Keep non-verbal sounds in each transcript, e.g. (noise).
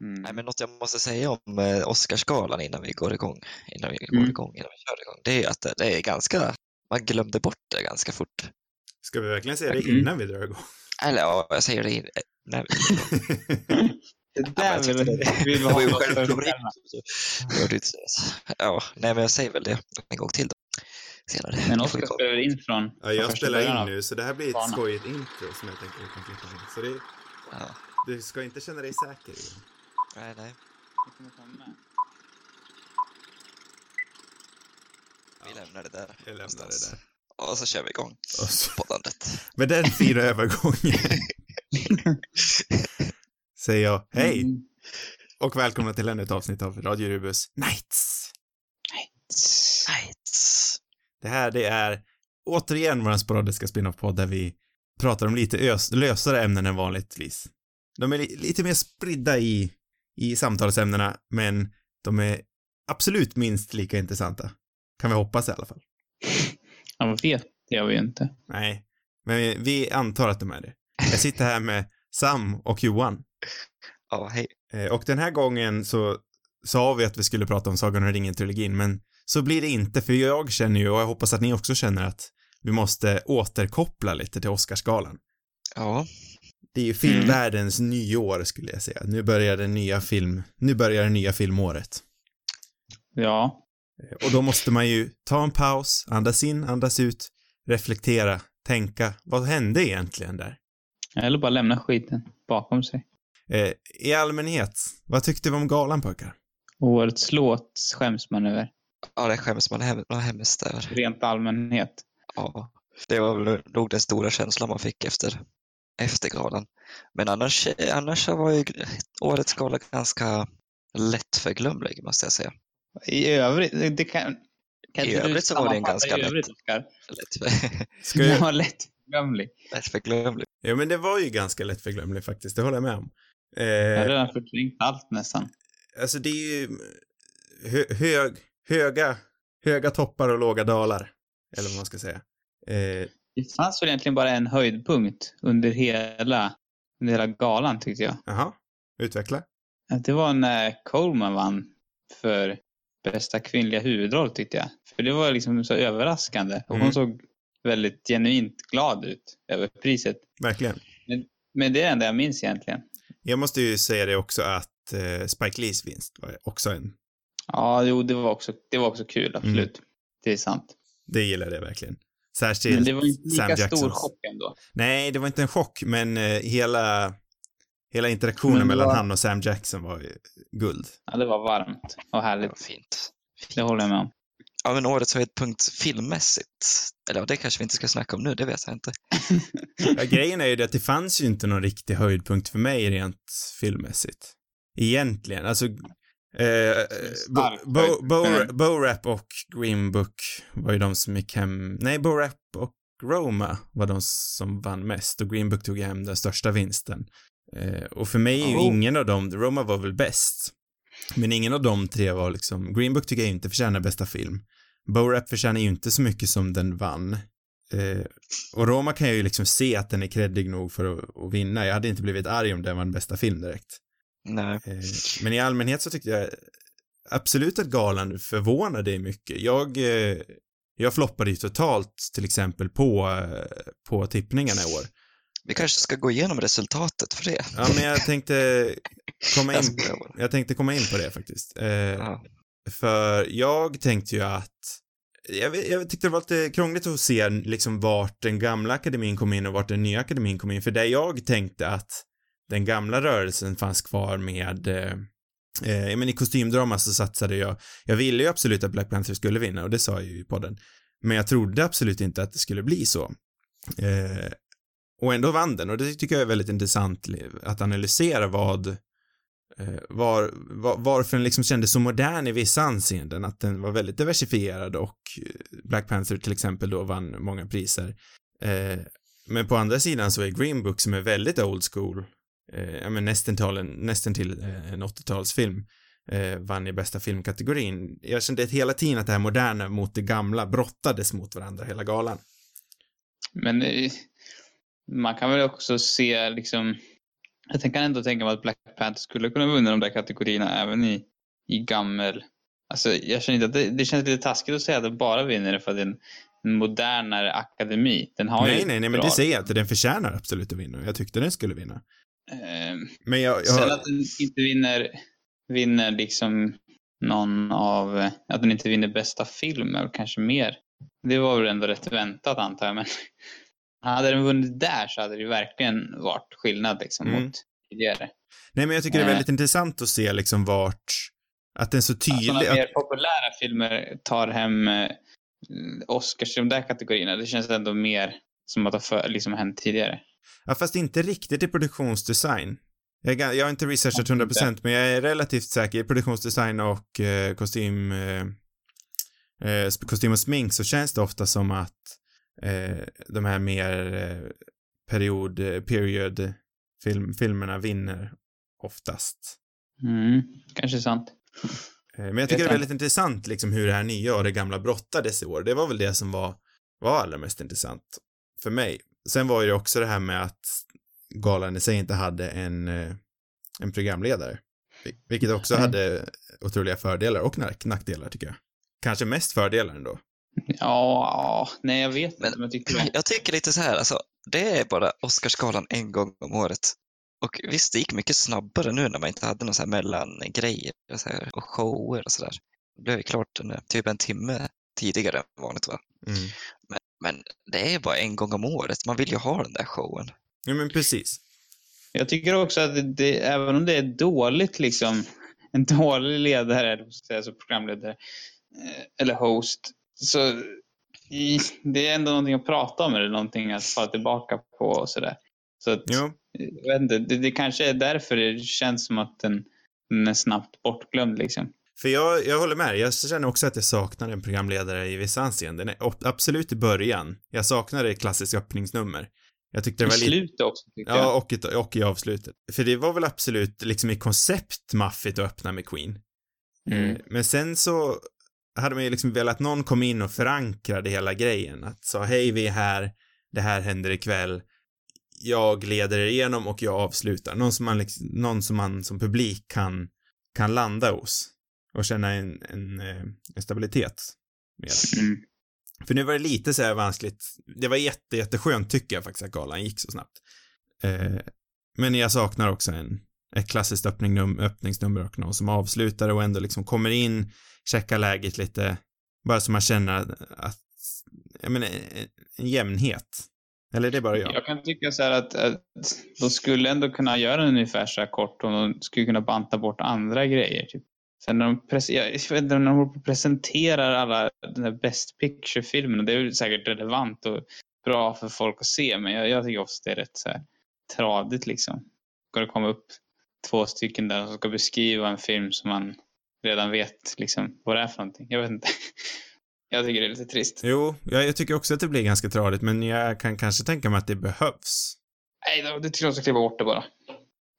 Mm. Nej, men något jag måste säga om eh, Oscarsgalan innan vi går igång, innan vi Mm. går igång, innan vi kör igång, det är att det, det är ganska, man glömde bort det ganska fort. Ska vi verkligen säga det Mm. innan vi drar igång? Eller ja, jag säger det in, eh, vi (laughs) Det Ja, men jag där det- vill vi Det var ju ha så. Ja, nej men jag säger väl det en gång till då. Senare. Men Oskar kolla. spelar in från, Ja, jag spelar in nu, så det här blir ett Bana. skojigt intro som jag tänker vi kan klippa in. Så det, Ja, du ska inte känna dig säker. Johan. Nej, nej. Det kommer komma. Vi lämnar det där. Jag lämnar det där. Och så kör vi igång Och så, poddandet. med den fina övergången (laughs) säger jag hej Mm. och välkomna till ännu ett avsnitt av Radio Rubus Nights. Nej. Det här, det är återigen vår sporadiska spin-off-podd där vi pratar om lite ös- lösare ämnen än vanligtvis. De är li- lite mer spridda i, i samtalsämnena, men de är absolut minst lika intressanta. Kan vi hoppas i alla fall. Ja, vad vet det gör vi ju inte. Nej, men vi, vi antar att de är det. Jag sitter här med Sam och Johan. Ja, hej. Eh, och den här gången så sa vi att vi skulle prata om Sagan om ringen-trilogin, men så blir det inte, för jag känner ju, och jag hoppas att ni också känner att vi måste återkoppla lite till Oscarsgalan. Ja, Det är ju filmvärldens nyår skulle jag säga. Nu börjar det nya film, nu börjar det nya filmåret. Ja. Eh, Och då måste man ju ta en paus, andas in, andas ut, reflektera, tänka, vad hände egentligen där? Eller bara lämna skiten bakom sig. Eh, I allmänhet, vad tyckte vi om galan pojkar? Årets låt skäms man över. ja det skäms man hem, man hemskt över. Rent allmänhet. Ja, det var väl nog den stora känslan man fick efter, efter galan. Men annars, annars var ju årets gala ganska lättförglömlig måste jag säga. I övrigt, det- kan... kan I övrigt så var det en sammanfatta ganska övrigt? Lätt, Ska Den jag... (laughs) var lättglömlig. lättförglömlig. Ja, men det var ju ganska lättförglömligt faktiskt, det håller jag med om. Jag har Eh, redan förträngt allt nästan. alltså det är ju hö hög, höga, höga toppar och låga dalar. Eller vad man ska säga. Eh, Det fanns väl egentligen bara en höjdpunkt under hela, under hela galan tyckte jag. Jaha, utveckla. Det var när Coleman vann för bästa kvinnliga huvudroll tyckte jag. För det var liksom så överraskande. Och Mm. hon såg väldigt genuint glad ut över priset. Verkligen. Men det är det enda jag minns egentligen. Jag måste ju säga det också att eh, Spike Lees vinst var också en, Ja, jo, det var också, det var också kul, absolut. Mm. Det är sant. det gillade jag verkligen. Särskilt Men det var inte Sam lika stor chock ändå. Nej, det var inte en chock, men eh, hela, hela interaktionen det mellan var- han och Sam Jackson var guld. Ja, det var varmt och Det var härligt. fint. Det håller jag med om. Ja, men årets höjdpunkt filmmässigt. Eller ja, det kanske vi inte ska snacka om nu, det vet jag inte. (laughs) Ja, grejen är ju det att det fanns ju inte någon riktig höjdpunkt för mig rent filmmässigt. Egentligen, alltså eh. Bo, Mm. Bo Rap och Green Book var ju de som gick hem, nej Bo Rap och Roma var de som vann mest och Green Book tog hem den största vinsten. Eh, och för mig är ju Oh. ingen av dem, Roma var väl bäst, men ingen av de tre var liksom, Green Book tycker jag inte förtjänar bästa film. Bo Rap förtjänar ju inte så mycket som den vann. Eh, och Roma kan jag ju liksom se att den är kreddig nog för att, att vinna. Jag hade inte blivit arg om den vann bästa film direkt. Nej. Eh, men i allmänhet så tyckte jag absolut att galan förvånade mycket. Jag, eh, jag floppade ju totalt till exempel på, eh, på tippningarna i år. Vi kanske ska gå igenom resultatet för det. Ja, men jag tänkte (laughs) komma in, jag tänkte komma in på det faktiskt. Ja. För jag tänkte ju att jag, jag tyckte det var lite krångligt att se liksom vart den gamla akademin kom in och vart den nya akademin kom in. För där jag tänkte att den gamla rörelsen fanns kvar med eh, eh men i kostymdrama så satsade jag, jag ville ju absolut att Black Panther skulle vinna och det sa jag ju i podden. Men jag trodde absolut inte att det skulle bli så. Eh, och ändå vann den och det tycker jag är väldigt intressant att analysera vad eh, var, var, varför den liksom kändes så modern i vissa anseenden, att den var väldigt diversifierad och eh, Black Panther till exempel då vann många priser. Eh, men på andra sidan så är Green Book som är väldigt old school, eh, men nästan till en, nästan till eh, en 80-talsfilm, eh, vann i bästa filmkategorin. Jag kände hela tiden att det här moderna mot det gamla brottades mot varandra hela galan. Men eh, man kan väl också se liksom Jag kan ändå tänka mig att Black Panther skulle kunna vinna de där kategorierna även i, i gammel. Alltså, jag känner inte att det, det känns lite taskigt att säga att det bara vinner för att det är en, en modernare akademi. Den har nej, ju nej, nej, men bra- det säger jag inte. Den förtjänar absolut att vinna. Jag tyckte den skulle vinna. Ehm, Men jag, jag Sen att den inte vinner, vinner liksom någon av, att den inte vinner bästa film kanske mer. Det var väl ändå rätt väntat antar jag, men (laughs) hade den vunnit där så hade det verkligen varit skillnad liksom Mm. mot tidigare. nej, men jag tycker det är Eh. väldigt intressant att se liksom vart, att den så tydlig. Sådana att, mer populära filmer tar hem eh, Oscars i de där kategorierna. Det känns ändå mer som att det har liksom hänt tidigare. Ja, fast inte riktigt i produktionsdesign. Jag, jag har inte researchat Inte. 100% men jag är relativt säker i produktionsdesign och eh, kostym, eh, eh, kostym och smink så känns det ofta som att eh, de här mer eh, period, eh, period film, filmerna vinner oftast. Mm, kanske sant. Eh, men jag tycker det är väldigt intressant liksom hur det här nya och det gamla brottades i år. Det var väl det som var, var allra mest intressant för mig. Sen var ju det också det här med att galan i sig inte hade en, eh, en programledare. Vil- Vilket också Nej. hade otroliga fördelar och nack- nackdelar tycker jag. Kanske mest fördelar ändå. Ja, nej jag vet Men- inte, men jag tycker det. Jag tycker lite så här, alltså, det är bara Oscarsgalan en gång om året. Och visst, det gick mycket snabbare nu när man inte hade någon så här mellangrejer och, så här, och shower och sådär. Det blev ju klart en, typ en timme tidigare än vanligt va. Mm. Men, men det är bara en gång om året. Man vill ju ha den där showen. Ja men precis. Jag tycker också att det, det, även om det är dåligt liksom, en dålig ledare, eller säga, så programledare, eh, eller host, så i, det är ändå någonting att prata om eller någonting att falla tillbaka på och sådär. Så att, Jo. jag vet inte, det, det kanske är därför det känns som att den, den är snabbt bortglömd liksom. För jag, jag håller med. Jag känner också att jag saknar en programledare i vissa anseenden. Absolut i början. Jag saknar det klassiska öppningsnummer. Jag tyckte det I var lite... slutet också tycker Ja, jag. och, ett, och i avslutet. För det var väl absolut liksom i koncept maffigt att öppna med Queen. Mm. Eh, Men sen så hade man ju liksom velat att någon kom in och förankrade hela grejen. Att sa hej, vi är här, det här händer ikväll. Jag leder er igenom och jag avslutar. Någon som man, liksom, någon som, man som publik kan, kan landa hos. Och känna en, en, eh, en stabilitet med. Mm. För nu var det lite så här vanskligt. Det var jätte, jätteskönt tycker jag faktiskt att galan gick så snabbt. Eh, men jag saknar också en, ett klassiskt öppningnum, öppningsnummer och någon som avslutar och ändå liksom kommer in, checkar läget lite, bara så man känner att, jag menar, en, jämnhet. Eller det är bara jag. Jag kan tycka så här att, att de skulle ändå kunna göra den ungefär så här kort och de skulle kunna banta bort andra grejer. Typ. Sen när de, pres- jag inte, när de presenterar alla den här Best Picture-filmerna, det är säkert relevant och bra för folk att se, men jag, jag tycker ofta det är rätt så här tradigt liksom. Ska det komma upp två stycken där som ska beskriva en film som man redan vet liksom vad det är för någonting. Jag vet inte. (laughs) Jag tycker det är lite trist. Jo, jag, jag tycker också att det blir ganska tradigt, men jag kan kanske tänka mig att det behövs. Nej, det tycker jag ska kliva bort det bara.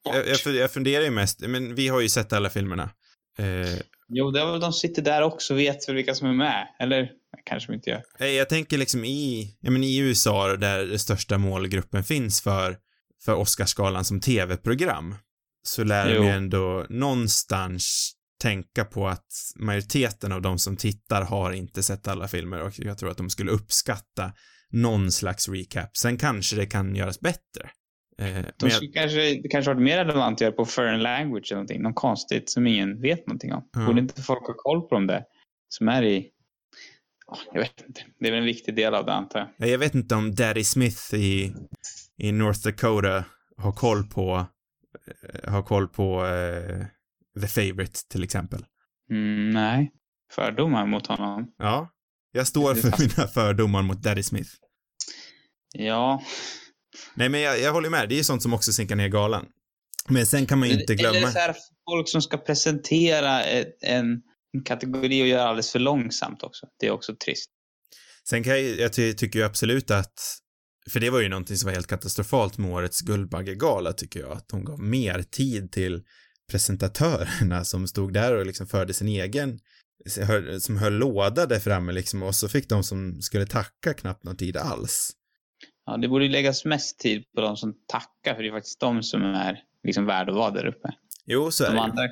Bort. Jag, jag, jag funderar ju mest, men vi har ju sett alla filmerna. Eh, Jo, det är väl de sitter där också och vet väl vilka som är med. Eller kanske de inte gör. Nej, jag tänker liksom i, ja men i USA där den största målgruppen finns för, för Oscarsgalan som tv-program, så lär Jo. de ju ändå någonstans tänka på att majoriteten av de som tittar har inte sett alla filmer och jag tror att de skulle uppskatta någon slags recap. Sen kanske det kan göras bättre. Eh, De jag, skulle kanske, det kanske varit mer relevant att göra på foreign language eller någonting. Något konstigt som ingen vet någonting om. Ja. Borde inte folk ha koll på dem där? Som är i... Ja, jag vet inte. Det är väl en viktig del av det antar jag. jag vet inte om Daddy Smith i, i North Dakota har koll på, eh, har koll på eh, The Favourite till exempel. Mm, nej. Fördomar mot honom. Ja. Jag står för mina fördomar mot Daddy Smith. Ja. Nej, men jag, jag håller med. Det är ju sånt som också sinkar ner galan. Men sen kan man ju inte glömma... Eller så här, folk som ska presentera ett, en, en kategori och göra alldeles för långsamt också. Det är också trist. Sen kan jag, jag ty, tycker ju absolut att, för det var ju någonting som var helt katastrofalt med årets Guldbaggegala tycker jag, att hon gav mer tid till presentatörerna som stod där och liksom förde sin egen, som höll låda där framme liksom och så fick de som skulle tacka knappt någon tid alls. Ja, det borde läggas mest tid på de som tackar, för det är faktiskt de som är liksom värd att vara där uppe. Jo, så är De det andra,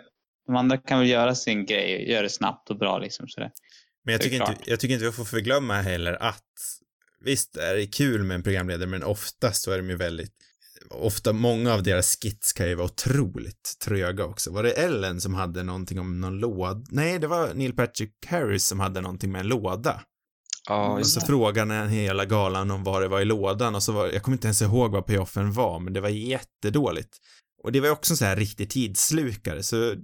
de andra kan väl göra sin grej, göra det snabbt och bra liksom. Sådär. Men jag tycker, inte, jag tycker inte vi får förglömma heller att visst är det kul med en programledare, men oftast så är de ju väldigt Ofta, många av deras skits kan ju vara otroligt tröga också. Var det Ellen som hade någonting om någon låda? Nej, det var Neil Patrick Harris som hade någonting med en låda. Ja, Och just så frågade han hela galan om vad det var i lådan och så var, jag kommer inte ens ihåg vad payoffen var, men det var jättedåligt. Och det var ju också en så här riktig tidsslukare, så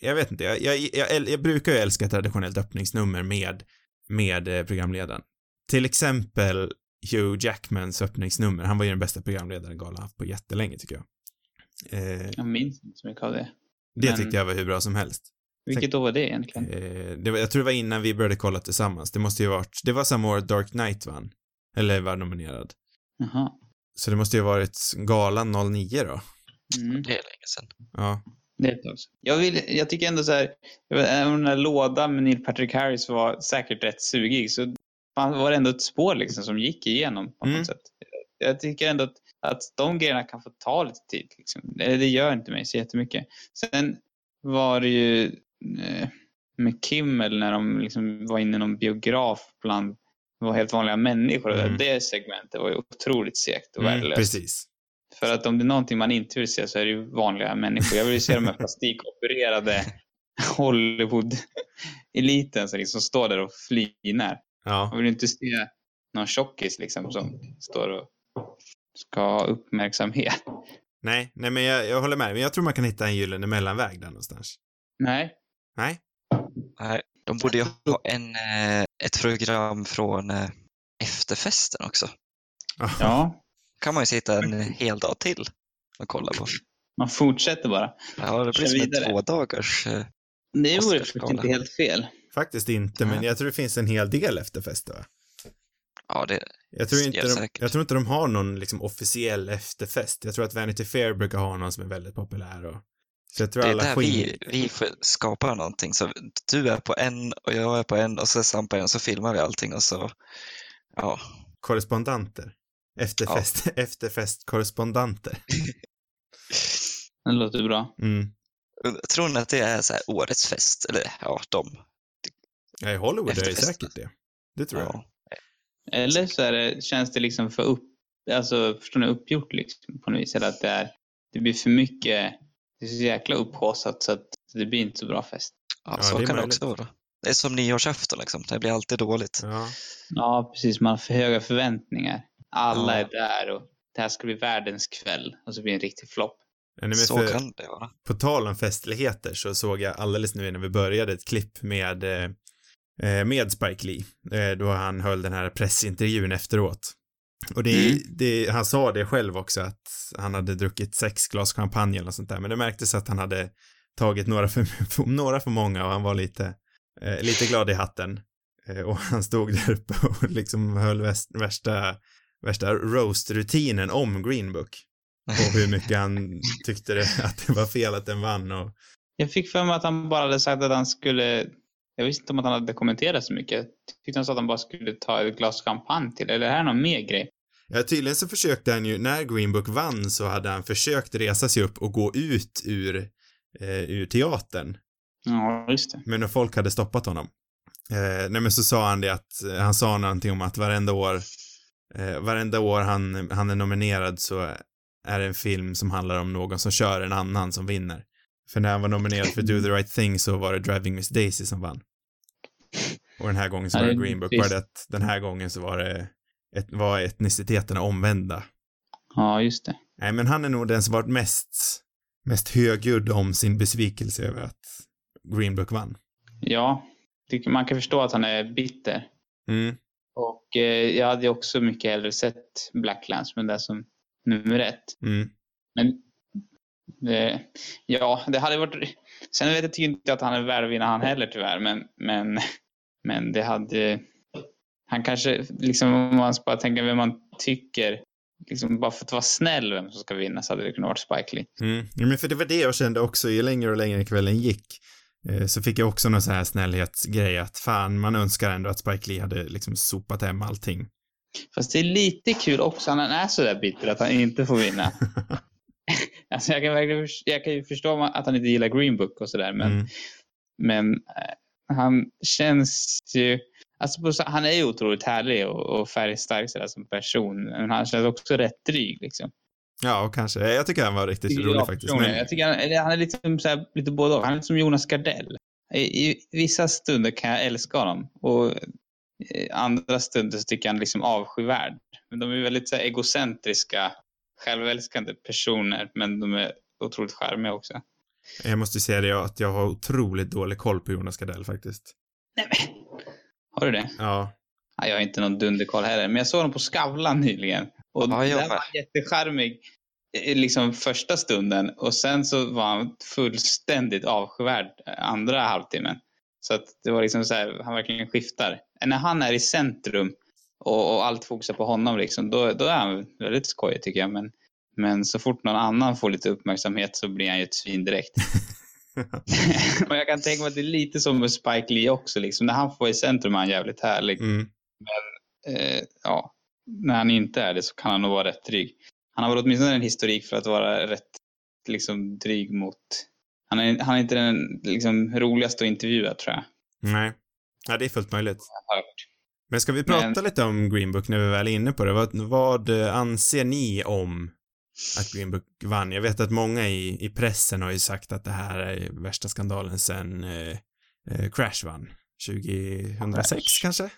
jag vet inte, jag, jag, jag, jag brukar ju älska traditionellt öppningsnummer med, med eh, programledaren. Till exempel Hugh Jackmans öppningsnummer, han var ju den bästa programledaren galan haft på jättelänge tycker jag. Eh, Jag minns inte så mycket av det. det Men- tyckte jag var hur bra som helst. Vilket år var det egentligen? Eh, det var, jag tror det var innan vi började kolla tillsammans. Det måste ju varit, det var samma år Dark Knight vann. Eller var nominerad. Jaha. Så det måste ju ha varit galan 09 då. Mm. Det är länge sedan. Ja. Det är ett tag sedan. Jag, vill, jag tycker ändå så här, även den här lådan med Neil Patrick Harris var säkert rätt sugig så fan var det ändå ett spår liksom som gick igenom på Mm. något sätt. Jag tycker ändå att, att de grejerna kan få ta lite tid. Liksom. Det, det gör inte mig så jättemycket. Sen var det ju med Kimmel när de liksom var inne i någon biograf bland var helt vanliga människor. Mm. Det segmentet var ju otroligt segt och Mm, värdelöst. precis. För att om det är någonting man inte vill se så är det ju vanliga människor. Jag vill ju se de här plastikopererade (laughs) Hollywood-eliten som liksom står där och flinar. Ja. Jag vill inte se någon tjockis liksom som står och ska ha uppmärksamhet. Nej, nej men jag, jag håller med. Men jag tror man kan hitta en gyllene mellanväg där någonstans. Nej. Nej? Nej, de borde ju ha en, eh, ett program från eh, efterfesten också. (laughs) Ja, kan man ju sitta en hel dag till och kolla på. man fortsätter bara. Ja, det blir som en vidare. två dagars. Eh, Det vore faktiskt inte helt fel. Faktiskt inte, men jag tror det finns en hel del efterfester va? ja, det, Jag tror, inte de, säkert. jag tror inte de har någon liksom officiell efterfest. Jag tror att Vanity Fair brukar ha någon som är väldigt populär och så jag tror det är där vi, vi får skapa någonting. Så du är på en och jag är på en och så på en och så filmar vi allting och så, ja, Korrespondanter. Efterfest, (laughs) efterfestkorrespondanter. (laughs) Det låter bra. Mm. tror ni att det är så här årets fest? Eller ja, de. Ja, i Hollywood är det säkert det. Det tror jag. Ja. Eller så är det, känns det liksom för upp, alltså förstår ni, uppgjort liksom på något vis. Eller att det, är, det blir för mycket, det är så jäkla upphaussat så att det blir inte så bra fest. Ja, Ja, så det kan det också vara. Det är som nyårsafton liksom. Det blir alltid dåligt. Ja. Ja, precis. Man har för höga förväntningar. Alla Ja. är där och det här ska bli världens kväll och så blir det en riktig flopp. Så för, kan det vara. På tal om festligheter så såg jag alldeles nu innan vi började ett klipp med, eh, eh, med Spike Lee, eh, då han höll den här pressintervjun efteråt. Och det, Mm. det, han sa det själv också att han hade druckit sex glas champagne eller sånt där, men det märktes att han hade tagit några för, (laughs) några för många och han var lite, eh, lite glad i hatten. Eh, och han stod där uppe och (laughs) liksom höll väst, värsta, värsta roast-rutinen om Green Book. Och hur mycket han tyckte det, (laughs) att det var fel att den vann och Jag fick för mig att han bara hade sagt att han skulle, jag visste inte om att han hade kommenterat så mycket. Jag tyckte han sa att han bara skulle ta ett glas champagne till. Eller är det här någon mer grej? Ja, tydligen så försökte han ju, när Green Book vann så hade han försökt resa sig upp och gå ut ur, eh, ur teatern. Ja, just det. Men när folk hade stoppat honom. Eh, nej men så sa han det att, eh, han sa någonting om att varenda år, eh, varenda år han, han är nominerad så är det en film som handlar om någon som kör en annan som vinner. För när han var nominerad för Do the Right Thing så var det Driving Miss Daisy som vann. Och den här gången så var det det Green Book, bara det att den här gången så var det, ett, var etniciteterna omvända. Ja, just det. Nej, men han är nog den som varit mest, mest högljudd om sin besvikelse över att Green Book vann. Ja, man kan förstå att han är bitter. Mm. Och eh, jag hade också mycket hellre sett Black Landsman där som nummer ett. Mm. Men det, ja, det hade varit... Sen vet jag inte att han är vinna han heller tyvärr, men, men, men det hade... Han kanske, liksom om man bara tänker vem man tycker, liksom bara för att vara snäll vem som ska vinna så hade det kunnat vara Spike Lee. Mm. Ja, men för det var det jag kände också, ju längre och längre kvällen gick, eh, så fick jag också någon sån här snällhetsgrej att fan, man önskar ändå att Spike Lee hade liksom sopat hem allting. Fast det är lite kul också, han är så där bitter att han inte får vinna. (laughs) Alltså jag, kan verkligen, jag kan ju förstå att han inte gillar Green Book och sådär, men, Mm. men eh, han känns ju... Alltså på, han är ju otroligt härlig och, och färgstark sådär som person, men han känns också rätt dryg liksom. Ja, och kanske. Jag tycker han var riktigt rolig jag faktiskt. Men, Jag tycker han, han är liksom så här, lite både och. Han är som Jonas Gardell. I, I vissa stunder kan jag älska honom och i andra stunder så tycker jag han är liksom avskyvärd. Men de är väldigt så här, egocentriska, självälskande personer, men de är otroligt charmiga också. jag måste säga det att jag har otroligt dålig koll på Jonas Gardell faktiskt. Nej, men. Har du det? Ja. Ja, jag har inte någon dunderkoll heller, men jag såg honom på Skavlan nyligen. Och Ja, jag med. var jättecharmig eh, liksom första stunden och sen så var han fullständigt avskyvärd eh, andra halvtimmen. Så att det var liksom så här, han verkligen skiftar. När han är i centrum och, och allt fokusar på honom liksom, då, då är han väldigt skojig tycker jag. Men, men så fort någon annan får lite uppmärksamhet så blir han ju ett svin direkt. (laughs) (laughs) och jag kan tänka mig att det är lite som med Spike Lee också. Liksom. När han får i centrum är han jävligt härlig Mm. eh, ja, när han inte är det så kan han nog vara rätt dryg. Han har väl åtminstone en historik för att vara rätt liksom, dryg mot... Han är, han är inte den liksom, roligaste att intervjua tror jag. Nej. Ja, det är fullt möjligt. Hört. Men ska vi prata Men- lite om Green Book när vi väl är inne på det? Vad, vad eh, anser ni om att Green Book vann? Jag vet att många i, i pressen har ju sagt att det här är värsta skandalen sen eh, eh, Crash vann. 2006 Crash. kanske?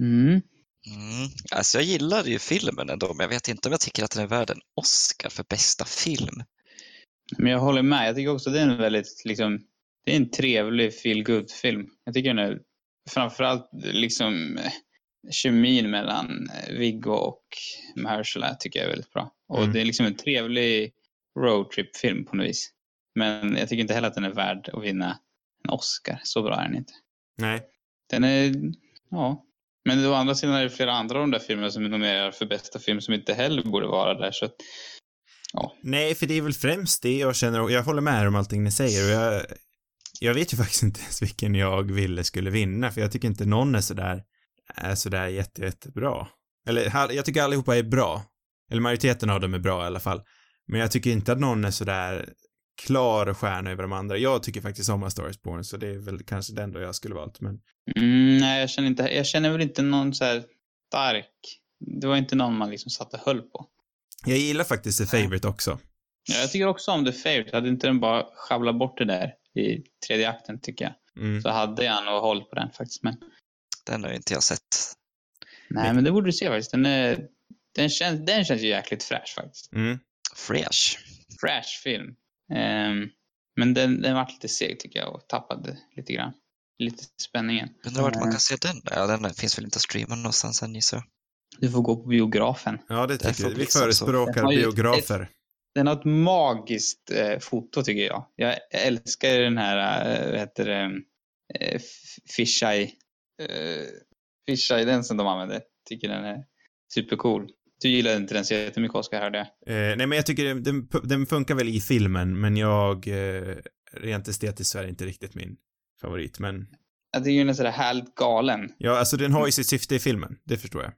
Mm. Mm. Alltså jag gillar ju filmen ändå, men jag vet inte om jag tycker att den är värd en Oscar för bästa film. Men jag håller med. Jag tycker också att det är en väldigt liksom, det är en trevlig feel good film Jag tycker den är framförallt liksom eh, kemin mellan eh, Viggo och Mahershala tycker jag är väldigt bra. Och Mm. det är liksom en trevlig roadtrip-film på något vis. Men jag tycker inte heller att den är värd att vinna en Oscar. Så bra är den inte. Nej. Den är, ja. Men å andra sidan är det flera andra av de där filmerna som är nominerade för bästa film som inte heller borde vara där. Så att, ja. Nej, för det är väl främst det jag känner och jag håller med om allting ni säger och jag, jag vet ju faktiskt inte ens vilken jag ville skulle vinna för jag tycker inte någon är sådär, är sådär jätte, jättebra. Eller jag tycker allihopa är bra. Eller majoriteten av dem är bra i alla fall. Men jag tycker inte att någon är sådär klar stjärna över de andra. Jag tycker faktiskt om A Star Born så det är väl kanske den då jag skulle valt men Mm, nej, jag känner, inte, jag känner väl inte någon så här stark. Det var inte någon man liksom satte höll på. jag gillar faktiskt The Favourite också. Ja, jag tycker också om The Favourite. Hade inte den bara sjabblat bort det där i tredje akten tycker jag. Mm. Så hade jag nog hållit på den faktiskt. Men, Den har ju inte jag sett. nej, men det borde du se faktiskt. Den, är, den, känns, den känns ju jäkligt fräsch faktiskt. Mm. Fresh. Fräsch film. Ehm, men den, den var lite seg tycker jag och tappade lite grann. Lite spänningen. Undrar vart man Eh. kan se den? Ja, den finns väl inte att streama någonstans än gissar jag. Du får gå på biografen. Ja, det tycker får vi. förespråkar Den har ju. Den har ett magiskt eh, foto tycker jag. Jag älskar den här, eh, vad heter det, eh, fisheye, eh, fisheye, den som de använder. Tycker den är supercool. Du gillar inte den så jättemycket Oskar, hörde jag. Eh, nej, men jag tycker den, den, funkar väl i filmen, men jag, eh, rent estetiskt så är det inte riktigt min favorit, men tycker den är sådär härligt galen. ja, alltså den har ju sitt syfte i filmen, det förstår jag.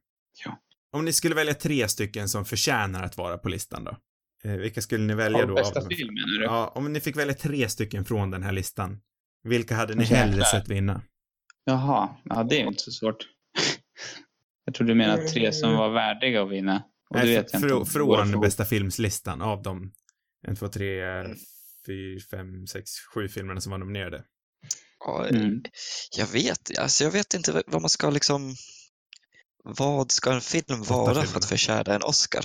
Ja. Om ni skulle välja tre stycken som förtjänar att vara på listan då? Eh, vilka skulle ni välja Av då? bästa av- film menar du? Ja, om ni fick välja tre stycken från den här listan, vilka hade ni hellre sett vinna? Jaha, ja det är ju inte så svårt. (laughs) Jag tror du menar tre som var värdiga att vinna. Och Nej, vet fr- inte. från bästa filmslistan av de en, två, tre, fyra, fem, sex, sju filmerna som var nominerade. Ja, Mm. Jag vet, alltså jag vet inte vad man ska liksom... Vad ska en film vara för att förtjäna en Oscar?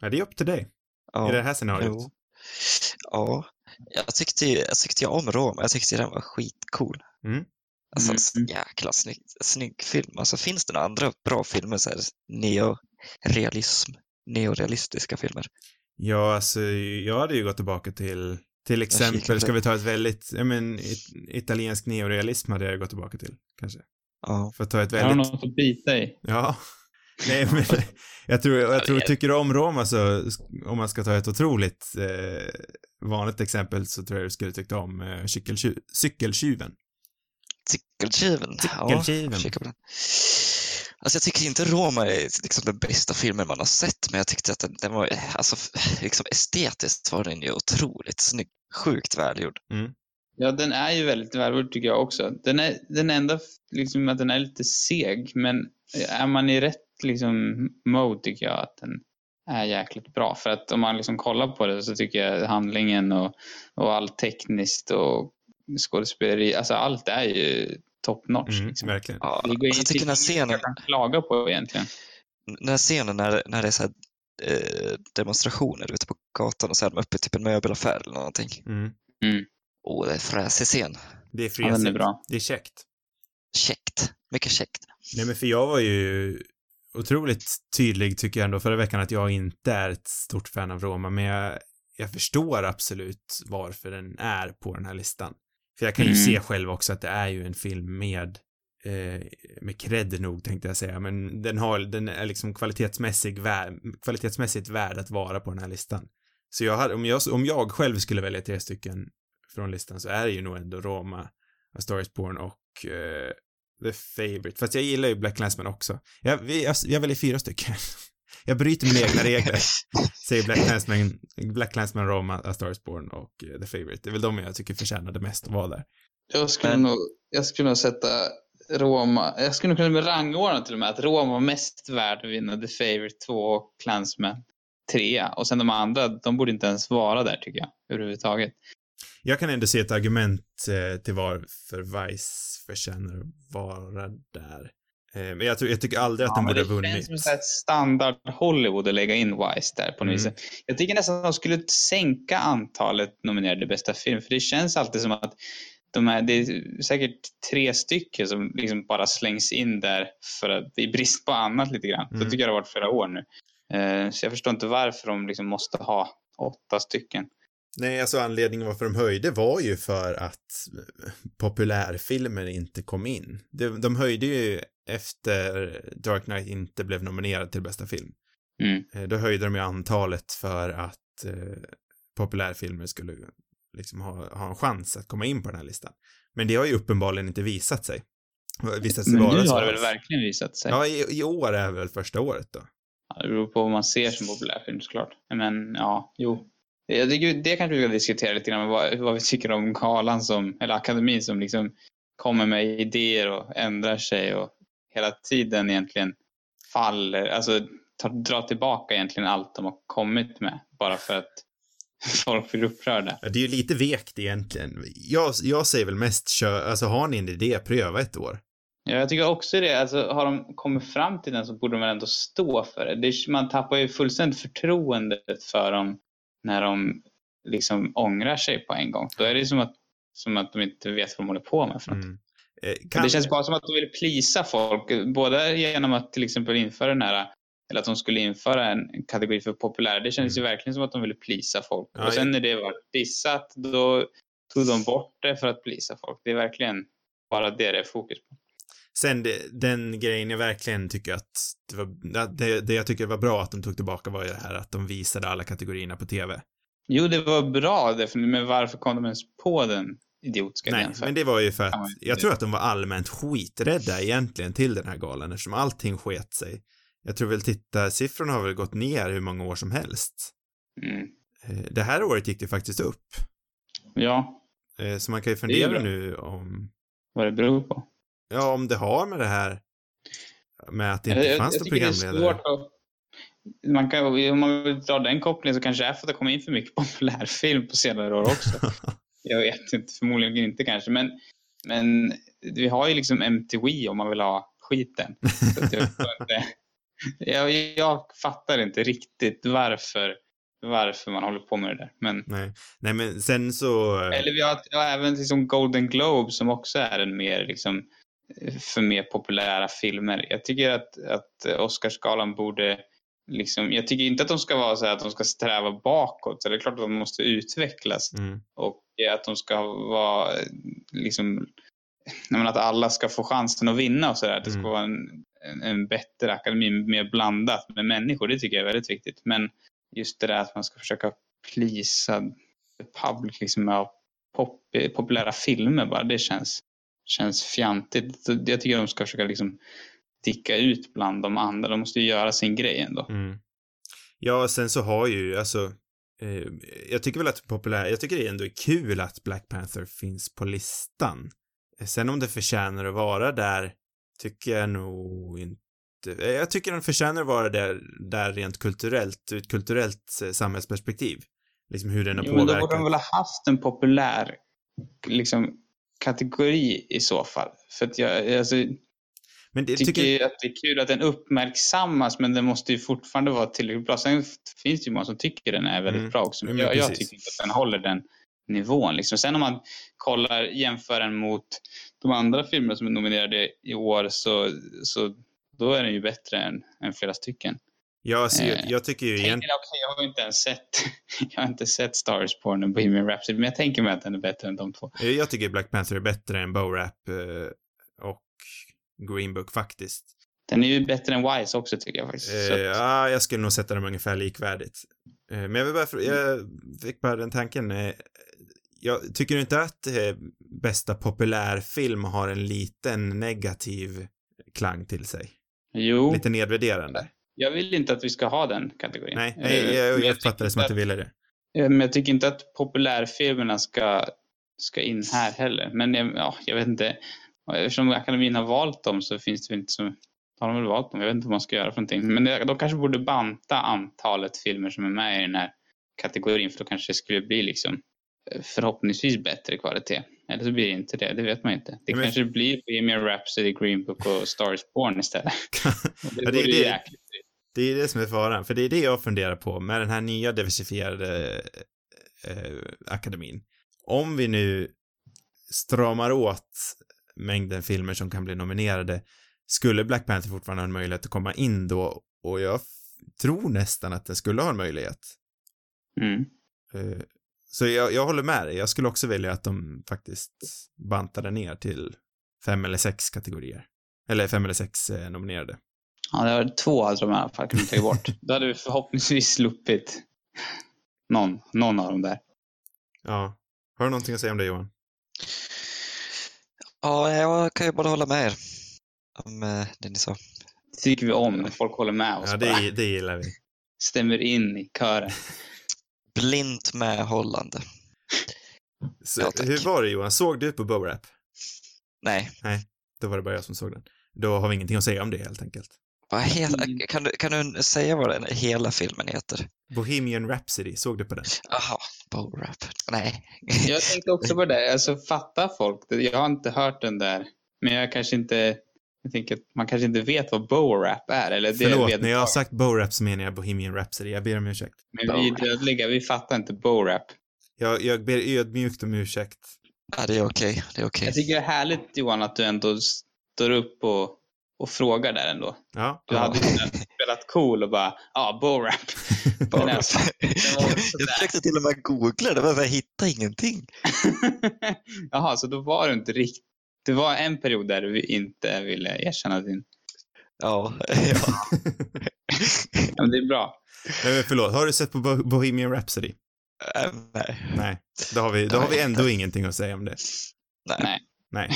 Ja, det är upp till dig. Ja, I det här scenariot. jo. Ja, jag tyckte, ju- jag tyckte ju om Roma. Jag tyckte den var skitcool. Mm. Alltså, Mm. jäkla snygg, snygg film. Alltså, finns det några andra bra filmer? Så här, neorealism, neorealistiska filmer? Ja, alltså, jag hade ju gått tillbaka till, till exempel, ska vi ta ett väldigt, ja men, it, italiensk neorealism hade jag gått tillbaka till, kanske. Ja, För att ta ett Jag har väldigt, något att bita i. ja. Nej, men jag tror, jag tror, tycker du om Roma så, om man ska ta ett otroligt eh, vanligt exempel så tror jag du skulle tycka om eh, cykeltju- cykeltjuven. Cykeltjuven. Cykeltjuven. Ja, kika på den. Alltså jag tycker inte Roma är liksom den bästa filmen man har sett, men jag tyckte att den, den var, alltså liksom estetiskt var den ju otroligt snygg. Sjukt välgjord. Ja, den är ju väldigt välgjord tycker jag också. Den är den enda, liksom att den är lite seg, men är man i rätt liksom mode tycker jag att den är jäkligt bra. För att om man liksom kollar på det så tycker jag handlingen och, och allt tekniskt och skådespeleri, alltså allt är ju top notch. Mm, liksom. verkligen. Ja, Det går alltså jag tycker den här ingenting scenen, jag kan klaga på egentligen. den här scenen när, när det är så här, eh, demonstrationer ute på gatan och så är de uppe i typ en möbelaffär eller någonting. Mm. Åh, det är fräsig scen. Det är Ja, fräsigt. är bra. Det är käckt. Käckt. Mycket käckt. Nej men för jag var ju otroligt tydlig tycker jag ändå förra veckan att jag inte är ett stort fan av Roma, men jag, jag förstår absolut varför den är på den här listan. För jag kan ju Mm. se själv också att det är ju en film med eh, med cred nog tänkte jag säga, men den har, den är liksom kvalitetsmässig, vär, kvalitetsmässigt värd att vara på den här listan. Så jag hade, om jag, om jag själv skulle välja tre stycken från listan så är det ju nog ändå Roma, A Star is Born och eh, The Favourite. Fast jag gillar ju Black Clansman också. Jag, vi, jag, jag väljer fyra stycken. (laughs) Jag bryter mina egna regler. (laughs) Säger Black Clansman, Black Clansman, Roma, A Star is Born och eh, The Favourite. Det är väl de jag tycker förtjänade mest att vara där. Jag skulle, Men- nog, jag skulle nog sätta Roma, jag skulle nog kunna med rangordna till och med att Roma var mest värd att vinna The Favourite 2 och Clansman 3. Och sen de andra, de borde inte ens vara där tycker jag, överhuvudtaget. Jag kan ändå se ett argument eh, till varför Vice förtjänar att vara där. Eh, men jag, tror, jag tycker aldrig att den men borde ha det vunnit. känns som här standard Hollywood att lägga in Vice där på något Mm. vis. Jag tycker nästan att de skulle sänka antalet nominerade bästa film, för det känns alltid som att de här, det är säkert tre stycken som liksom bara slängs in där för att, i brist på annat lite grann. Mm. Så tycker jag det har varit flera år nu. Eh, så jag förstår inte varför de liksom måste ha åtta stycken. Nej, alltså anledningen varför de höjde var ju för att populärfilmer inte kom in. De, de höjde ju efter Dark Knight inte blev nominerad till bästa film. Mm. Eh, Då höjde de ju antalet för att eh, populärfilmer skulle liksom ha, ha en chans att komma in på den här listan. Men det har ju uppenbarligen inte visat sig. Visat sig Men nu har det väl verkligen visat sig. Ja, i, i år är väl första året då. Ja, det beror på vad man ser som populärfilm såklart. Men ja, jo. Jag tycker det kanske vi ska diskutera lite grann, vad, vad vi tycker om galan som, eller akademin som liksom kommer med idéer och ändrar sig och hela tiden egentligen faller, alltså tar, drar tillbaka egentligen allt de har kommit med bara för att (laughs) folk blir upprörda. Ja, det är ju lite vekt egentligen. Jag, jag säger väl mest kör, alltså har ni en idé, pröva ett år. Ja, jag tycker också det. Alltså, har de kommit fram till den så borde de väl ändå stå för det. det är, man tappar ju fullständigt förtroendet för dem när de liksom ångrar sig på en gång. Då är det som att, som att de inte vet vad de håller på med. För något. Mm. Eh, kan, Det känns bara som att de vill plisa folk. Både genom att till exempel införa den här eller att de skulle införa en kategori för populär. Det kändes ju verkligen som att de ville plisa folk. Ja, och sen när det var dissat, då tog de bort det för att plisa folk. Det är verkligen bara det det är fokus på. Sen det, den grejen jag verkligen tycker att det var, det, det jag tycker var bra att de tog tillbaka var ju det här att de visade alla kategorierna på TV. Jo, det var bra definitivt, men varför kom de ens på den idiotiska Nej, för? men det var ju för att jag det- tror att de var allmänt skiträdda egentligen till den här galan eftersom allting sket sig. Jag tror väl tittarsiffrorna har väl gått ner hur många år som helst. Mm. Eh, Det här året gick det faktiskt upp. Ja, Eh, Så man kan ju fundera nu om, vad det beror på. Ja, om det har med det här med att det inte Jag- jag- fanns jag någon tycker det är programledare. svårt att- Man kan, om man vill dra den kopplingen så kanske det är för att det kommer in för mycket (laughs) populärfilm på senare år också. (laughs) Jag vet inte, förmodligen inte kanske. Men, men vi har ju liksom MTV om man vill ha skiten. Jag, (laughs) jag, jag fattar inte riktigt varför, varför man håller på med det där. Men, Nej. Nej, men sen så... eller vi har, vi har även liksom Golden Globe som också är en mer liksom, för mer populära filmer. Jag tycker att, att Oscarsgalan borde Liksom, jag tycker inte att de ska vara så här att de ska sträva bakåt. Så det är klart att de måste utvecklas Mm. och att de ska vara liksom, menar att alla ska få chansen att vinna och sådär. Det ska Mm. vara en, en, en bättre akademi, mer blandat med människor. Det tycker jag är väldigt viktigt. Men just det där att man ska försöka plisa the public liksom med pop, populära filmer bara, det känns, känns fjantigt. Jag tycker de ska försöka liksom sticka ut bland de andra. De måste ju göra sin grej ändå. Mm. Ja, sen så har ju, alltså, eh, jag tycker väl att populär, jag tycker det ändå är kul att Black Panther finns på listan. Sen om det förtjänar att vara där, tycker jag nog inte. Eh, Jag tycker den förtjänar att vara där, där rent kulturellt, ur ett kulturellt eh, samhällsperspektiv. Liksom hur den har Jo, men då påverkat. borde de väl ha haft en populär liksom, kategori i så fall. För att jag alltså, Men det tycker tycker, att det är kul att den uppmärksammas men den måste ju fortfarande vara tillräckligt bra. Sen finns det ju många som tycker den är väldigt Mm. bra också. Men jag, jag tycker inte att den håller den nivån. Liksom. Sen om man kollar, jämför den mot de andra filmerna som är nominerade i år så, så då är den ju bättre än, än flera stycken. Ja, jag, eh, jag tycker ju Tänker, igen, okej, jag har inte ens sett, (laughs) jag har inte sett Star Born och Bohemian Rhapsody, men jag tänker mig att den är bättre än de två. eh, jag tycker Black Panther är bättre än Bo Rap eh, och Green Book faktiskt. Den är ju bättre än Wise också tycker jag faktiskt. Eh, att, ja, jag skulle nog sätta dem ungefär likvärdigt. Eh, men jag vill bara, frå- jag fick bara den tanken. Eh, jag tycker inte att bästa populärfilm har en liten negativ klang till sig? jo, Lite nedvärderande? Jag vill inte att vi ska ha den kategorin. Nej, Eh, nej jag, jag, jag tycker fattar det som att du ville det. Eh, Men jag tycker inte att populärfilmerna ska, ska in här heller. Men jag, ja, jag vet inte. Eftersom akademin har valt dem så finns det väl inte så... Har de väl valt dem? Jag vet inte vad man ska göra för någonting. Men det, de kanske borde banta antalet filmer som är med i den här kategorin. För då kanske det skulle bli liksom eh, förhoppningsvis bättre kvalitet. Eller så blir det inte det. Det vet man inte. Det Men- kanske blir Bohemian Rhapsody, Green Book och Stars Born istället. (laughs) Det Ja, det det. Det är det som är faran, för det är det jag funderar på med den här nya diversifierade eh, akademin. Om vi nu stramar åt mängden filmer som kan bli nominerade, skulle Black Panther fortfarande ha en möjlighet att komma in då? Och jag tror nästan att den skulle ha en möjlighet. Mm. Eh, så jag, jag håller med dig. Jag skulle också vilja att de faktiskt bantade ner till fem eller sex kategorier. Eller fem eller sex eh, nominerade. Ja, det var två hade de i alla fall kunnat ta bort. Då hade vi förhoppningsvis sluppit någon, någon av dem där. Ja. Har du någonting att säga om det Johan? Ja, jag kan ju bara hålla med er om eh, det ni sa. Det tycker vi om när folk håller med oss. Ja, det, det gillar vi. stämmer in i kören. Blint medhållande. Så, Ja, hur var det Johan? Såg du på Bo-Rap? Nej, Då var det bara jag som såg den. Då har vi ingenting att säga om det helt enkelt. Vad Mm. kan, du, kan du säga vad den hela filmen heter? Bohemian Rhapsody, såg du på den? Jaha, Bo-Rap. Nej. Jag tänkte också på det. Alltså fattar folk? Jag har inte hört den där. Men jag kanske inte... Jag tänker att man kanske inte vet vad Bo-rap är. Eller det Förlåt, vet när jag har sagt Bo-Rap så menar jag Bohemian Rhapsody. Jag ber om ursäkt. Men vi dödliga, vi fattar inte Bo-rap. Jag, jag ber ödmjukt om ursäkt. Ja, det är okej. Det är okej. Jag tycker det är härligt Johan att du ändå står upp och, och frågar där ändå. Ja. Du hade ju spelat cool och bara, ja, Bo-rap. Men alltså, Jag försökte till och med googla det, men jag hittade ingenting. (laughs) Jaha, så då var du inte riktigt... Det var en period där du inte ville erkänna din... Ja, (laughs) ja. Ja, men det är bra. Nej, förlåt, har du sett på Bo- Bohemian Rhapsody? Äh, nej. Nej. Då har vi, då har vi ändå ingenting att säga om det. Nej. Nej.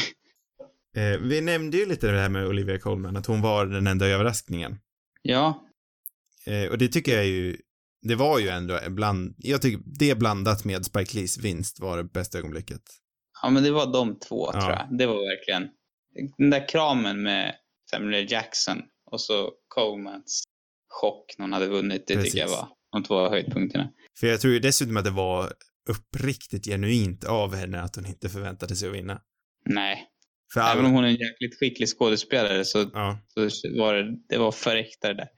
Eh, vi nämnde ju lite det här med Olivia Colman, att hon var den enda överraskningen. Ja, Eh, och det tycker jag ju, det var ju ändå bland, jag tycker det blandat med Spike Lees vinst var det bästa ögonblicket. ja men det var de två Ja. tror jag. Det var verkligen... Den där kramen med Samuel. Jackson och så Comans chock när hon hade vunnit. Det tycker jag Precis. var de två höjdpunkterna. För jag tror ju dessutom att det var uppriktigt genuint av henne att hon inte förväntade sig att vinna. Nej, För även om hon är en jäkligt skicklig skådespelare så, ja. så var det, det var för äkta det där.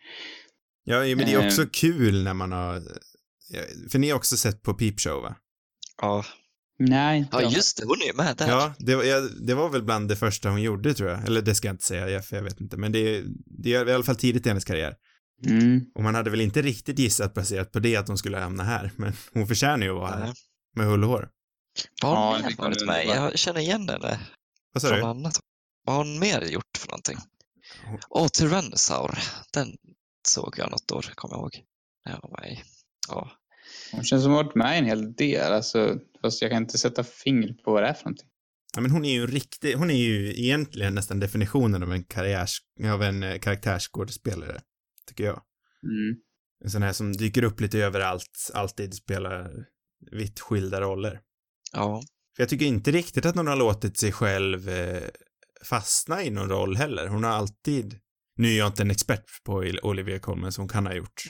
Ja, men det är också Eh. kul när man har, för ni har också sett på Peep Show va? Ja. Nej, inte ja, just det. Hon är med där. Ja, det var, ja, det var väl bland det första hon gjorde tror jag. Eller det ska jag inte säga, för jag vet inte. Men det, det är i alla fall tidigt i hennes karriär. Mm. Och man hade väl inte riktigt gissat baserat på det att hon skulle hamna här. Men hon förtjänar ju att vara här. Med hull och hår. Vad har Ja, hon kan varit med? Jag känner igen henne Vad sa från du? annat. Vad har hon mer gjort för någonting? Åh, Tyrannosaur. Den såg jag något år, kommer jag ihåg. När jag var med i. Ja. Hon känns som att hon varit med en hel del. Alltså, fast jag kan inte sätta fingret på vad det är för någonting. Ja, men hon är ju riktig, hon är ju egentligen nästan definitionen av en karriärs, av en eh, karaktärsskådespelare. Tycker jag. Mm. En sån här som dyker upp lite överallt, alltid spelar vitt skilda roller. Ja. Jag tycker inte riktigt att hon har låtit sig själv eh, fastna i någon roll heller. Hon har alltid, nu är jag inte en expert på Olivia Colman som hon kan ha gjort,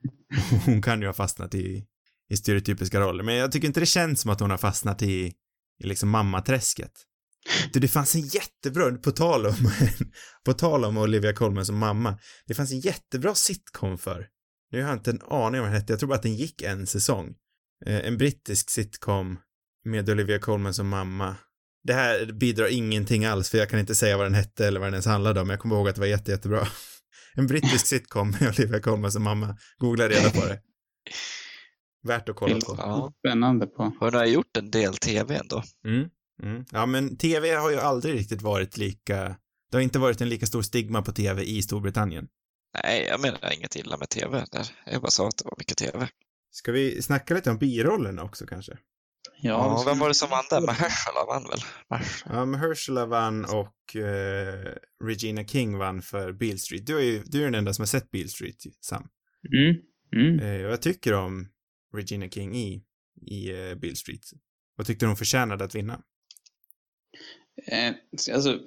(laughs) hon kan ju ha fastnat i, i stereotypiska roller, men jag tycker inte det känns som att hon har fastnat i, i liksom mammaträsket. Du, det fanns en jättebra, på tal om, (laughs) på tal om Olivia Colman som mamma, det fanns en jättebra sitcom för, nu har jag inte en aning om vad den hette, jag tror bara att den gick en säsong. Eh, en brittisk sitcom med Olivia Colman som mamma. Det här bidrar ingenting alls för jag kan inte säga vad den hette eller vad den ens handlade om. Jag kommer ihåg att det var jätte, jättebra. (laughs) En brittisk sitcom med Olivia Colman som mamma. Googla reda på det. Värt att kolla på. Ja. Spännande på. Hon har gjort en del tv ändå. Mm, mm. Ja, men tv har ju aldrig riktigt varit lika, det har inte varit en lika stor stigma på tv i Storbritannien. Nej, jag menar inget illa med tv. Där. Jag bara sa att det var mycket tv. Ska vi snacka lite om birollerna också kanske? Ja, vem var det som vann där? Mahershala vann väl? Mahershala. Ja, Mahershala vann och eh, Regina King vann för Beale Street. Du är ju du är den enda som har sett Beale Street, Sam. Mm. Mm. Eh, och jag tycker om Regina King i, i eh, Beale Street. Vad tyckte du hon förtjänade att vinna? Eh, alltså,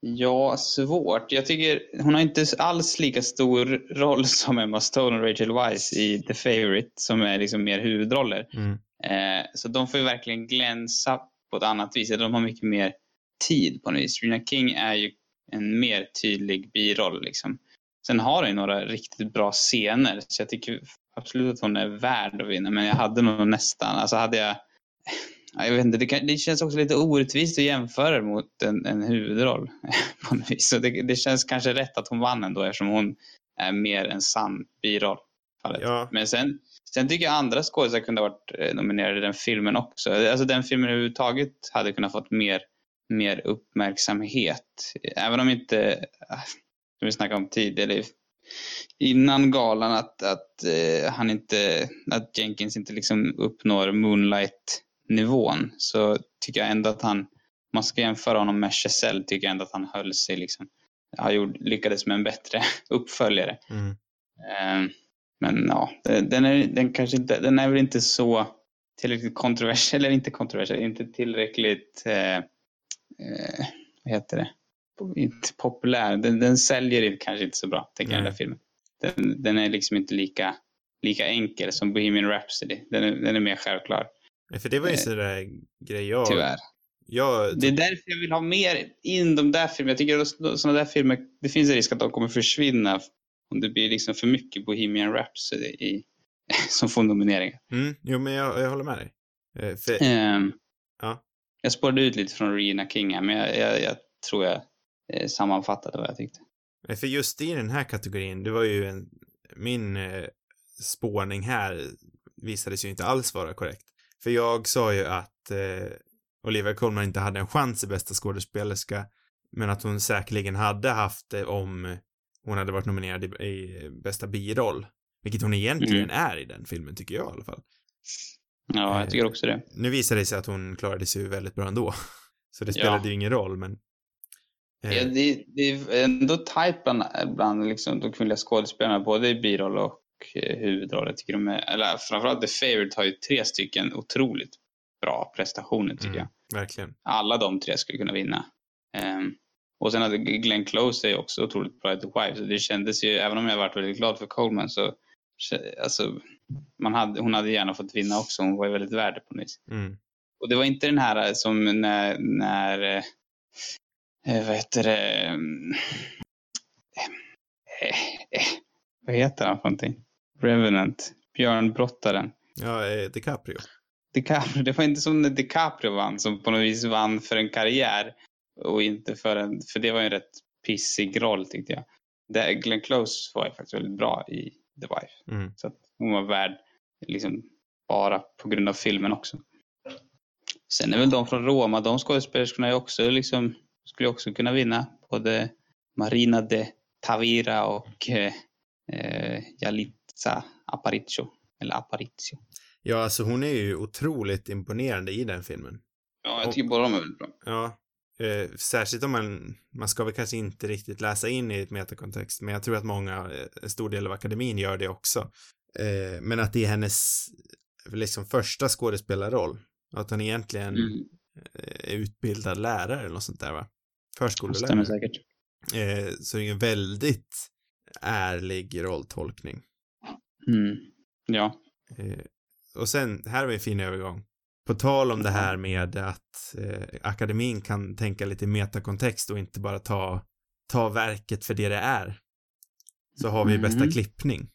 ja, svårt. Jag tycker hon har inte alls lika stor roll som Emma Stone och Rachel Weisz i The Favourite som är liksom mer huvudroller. Mm. Eh, så de får ju verkligen glänsa på ett annat vis. De har mycket mer tid på något vis. Regina King är ju en mer tydlig biroll liksom. Sen har hon ju några riktigt bra scener så jag tycker absolut att hon är värd att vinna. Men jag hade nog nästan, alltså hade jag (laughs) Ja, jag vet inte, det, kan, det känns också lite orättvist att jämföra det mot en, en huvudroll. (laughs) på något vis. Så det, det känns kanske rätt att hon vann ändå eftersom hon är mer en sann biroll. fallet. Ja. Men sen, sen tycker jag andra skådespelare kunde ha varit eh, nominerade i den filmen också. Alltså den filmen överhuvudtaget hade kunnat fått mer, mer uppmärksamhet. Även om inte, ah, som vi snackade om tidigare, innan galan att, att eh, han inte, att Jenkins inte liksom uppnår Moonlight-nivån så tycker jag ändå att han, man ska jämföra honom med Chazelle, tycker jag ändå att han höll sig liksom, har gjort, lyckades med en bättre (laughs) uppföljare. Mm. Eh, men ja, den är, den kanske inte, den är väl inte så tillräckligt kontroversiell, (laughs) eller inte kontroversiell, inte tillräckligt, eh, eh, vad heter det, inte populär. Den, den säljer kanske inte så bra, tänker jag, den där filmen. Den, den är liksom inte lika, lika enkel som Bohemian Rhapsody. Den är, den är mer självklar, Nej, För det var ju Eh, en sån där grej jag... tyvärr. Jag... Det är därför jag vill ha mer in de där filmerna. Jag tycker att sådana där filmer, det finns en risk att de kommer försvinna om det blir liksom för mycket Bohemian Rhapsody i, (laughs) som får nomineringar. Mm, jo, men jag, jag håller med dig. Eh, för, Ehm, Ja. Jag spårade ut lite från Regina King här, men jag, jag, jag tror jag eh, sammanfattade vad jag tyckte. eh, för just i den här kategorin, det var ju en... Min eh, spårning här visade sig ju inte alls vara korrekt. För jag sa ju att eh, Olivia Colman inte hade en chans i bästa skådespelerska, men att hon säkerligen hade haft det om hon hade varit nominerad i, i bästa biroll. Vilket hon egentligen är i den filmen, tycker jag i alla fall. Ja, jag tycker också det. Nu visade det sig att hon klarade sig väldigt bra ändå. (laughs) Så det Ja. spelade ju ingen roll, men... eh, Ja, det, det är ändå tajt bland, bland liksom de kvinnliga skådespelarna, både i biroll och eh, huvudroll. Jag tycker de är, eller framförallt The Favourite har ju tre stycken otroligt bra prestationer tycker mm, jag. Verkligen. Alla de tre skulle kunna vinna. Ehm, och sen hade Glenn Close är också otroligt bra i The Wife, så det kändes ju, även om jag varit väldigt glad för Coleman så, alltså, man hade, hon hade gärna fått vinna också, hon var ju väldigt värd på något vis. Mm. Och det var inte den här eh, som när, när eh, eh, vad heter det, mm, eh, eh, vad heter han för någonting? Revenant, Björnbrottaren. Ja, eh, DiCaprio. DiCaprio, det var inte som när DiCaprio vann, som på något vis vann för en karriär och inte för en, för det var ju en rätt pissig roll tyckte jag. Det, Glenn Close var ju faktiskt väldigt bra i The Wife. Mm. Så att hon var värd liksom bara på grund av filmen också. Sen är väl de från Roma, de skådespelerskorna är också liksom, skulle också kunna vinna. Både Marina de Tavira och eh, eh, Yalitza Aparicio. Eller Aparicio. Ja, alltså hon är ju otroligt imponerande i den filmen. Ja, jag tycker båda de är väldigt bra. Ja. Eh, särskilt om man, man ska väl kanske inte riktigt läsa in i ett metakontext, men jag tror att många, eh, en stor del av akademin gör det också. Eh, men att det är hennes, liksom första skådespelarroll. Att hon egentligen Mm. är utbildad lärare eller något sånt där va? Det Förskollärare. stämmer säkert. Eh, så det är en väldigt ärlig rolltolkning. Mm. Ja. Eh, och sen, här har vi en fin övergång. På tal om det här med att eh, akademin kan tänka lite metakontext och inte bara ta, ta verket för det det är. Så har vi bästa Mhm. klippning.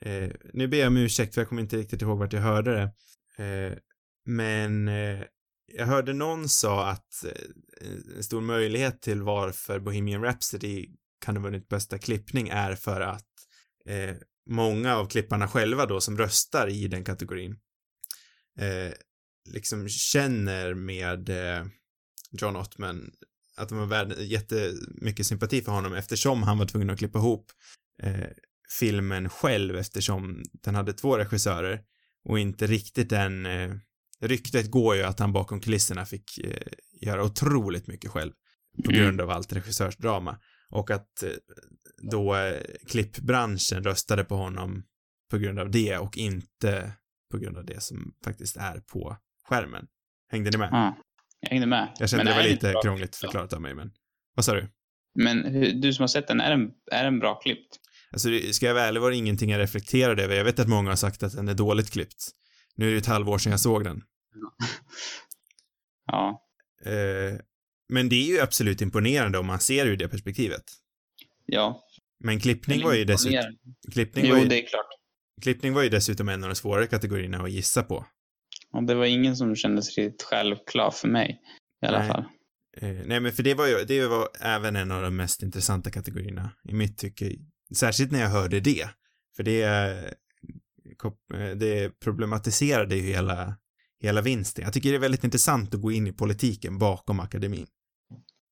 Eh, nu ber jag om ursäkt för jag kommer inte riktigt ihåg vart jag hörde det. Eh, men eh, jag hörde någon sa att eh, en stor möjlighet till varför Bohemian Rhapsody kan ha vunnit bästa klippning är för att eh, många av klipparna själva då som röstar i den kategorin eh, liksom känner med eh, John Ottman att de har värd, jättemycket sympati för honom eftersom han var tvungen att klippa ihop eh, filmen själv eftersom den hade två regissörer och inte riktigt den eh, ryktet går ju att han bakom kulisserna fick eh, göra otroligt mycket själv på Mm. grund av allt regissörsdrama och att eh, då eh, klippbranschen röstade på honom på grund av det och inte på grund av det som faktiskt är på skärmen. Hängde ni med? Ja. Jag hängde med. Jag kände Men det var lite bra krångligt förklarat av mig, men vad sa du? Men du som har sett den, är den, är den bra klippt? Alltså, ska jag vara ärlig var det ingenting jag reflekterade över. Jag vet att många har sagt att den är dåligt klippt. Nu är det ett halvår sedan jag såg den. Ja. (laughs) Eh, men det är ju absolut imponerande om man ser ur det perspektivet. Ja. Men klippning var ju dessutom, klippning Jo, var ju, det är klart. klippning var ju dessutom en av de svårare kategorierna att gissa på. Och det var ingen som kändes riktigt självklar för mig. I alla Nej. fall. Eh, nej, men för det var ju, det var även en av de mest intressanta kategorierna i mitt tycke. Särskilt när jag hörde det. För det, eh, det problematiserade ju hela, hela vinsten. Jag tycker det är väldigt intressant att gå in i politiken bakom akademin.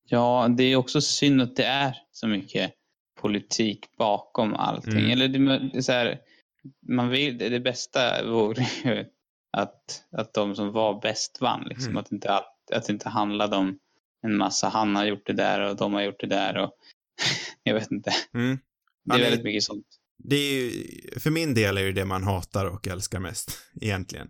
Ja, det är också synd att det är så mycket politik bakom allting. Mm. Eller det, så här, man vill, det, det bästa vore ju att, att de som var bäst vann. Liksom. Mm. Att, inte, allt- att det inte handlade om en massa, han har gjort det där och de har gjort det där. Och, (laughs) jag vet inte. Mm. Det är Ja, det- väldigt mycket sånt. Det är ju, för min del är det det man hatar och älskar mest, (laughs) egentligen.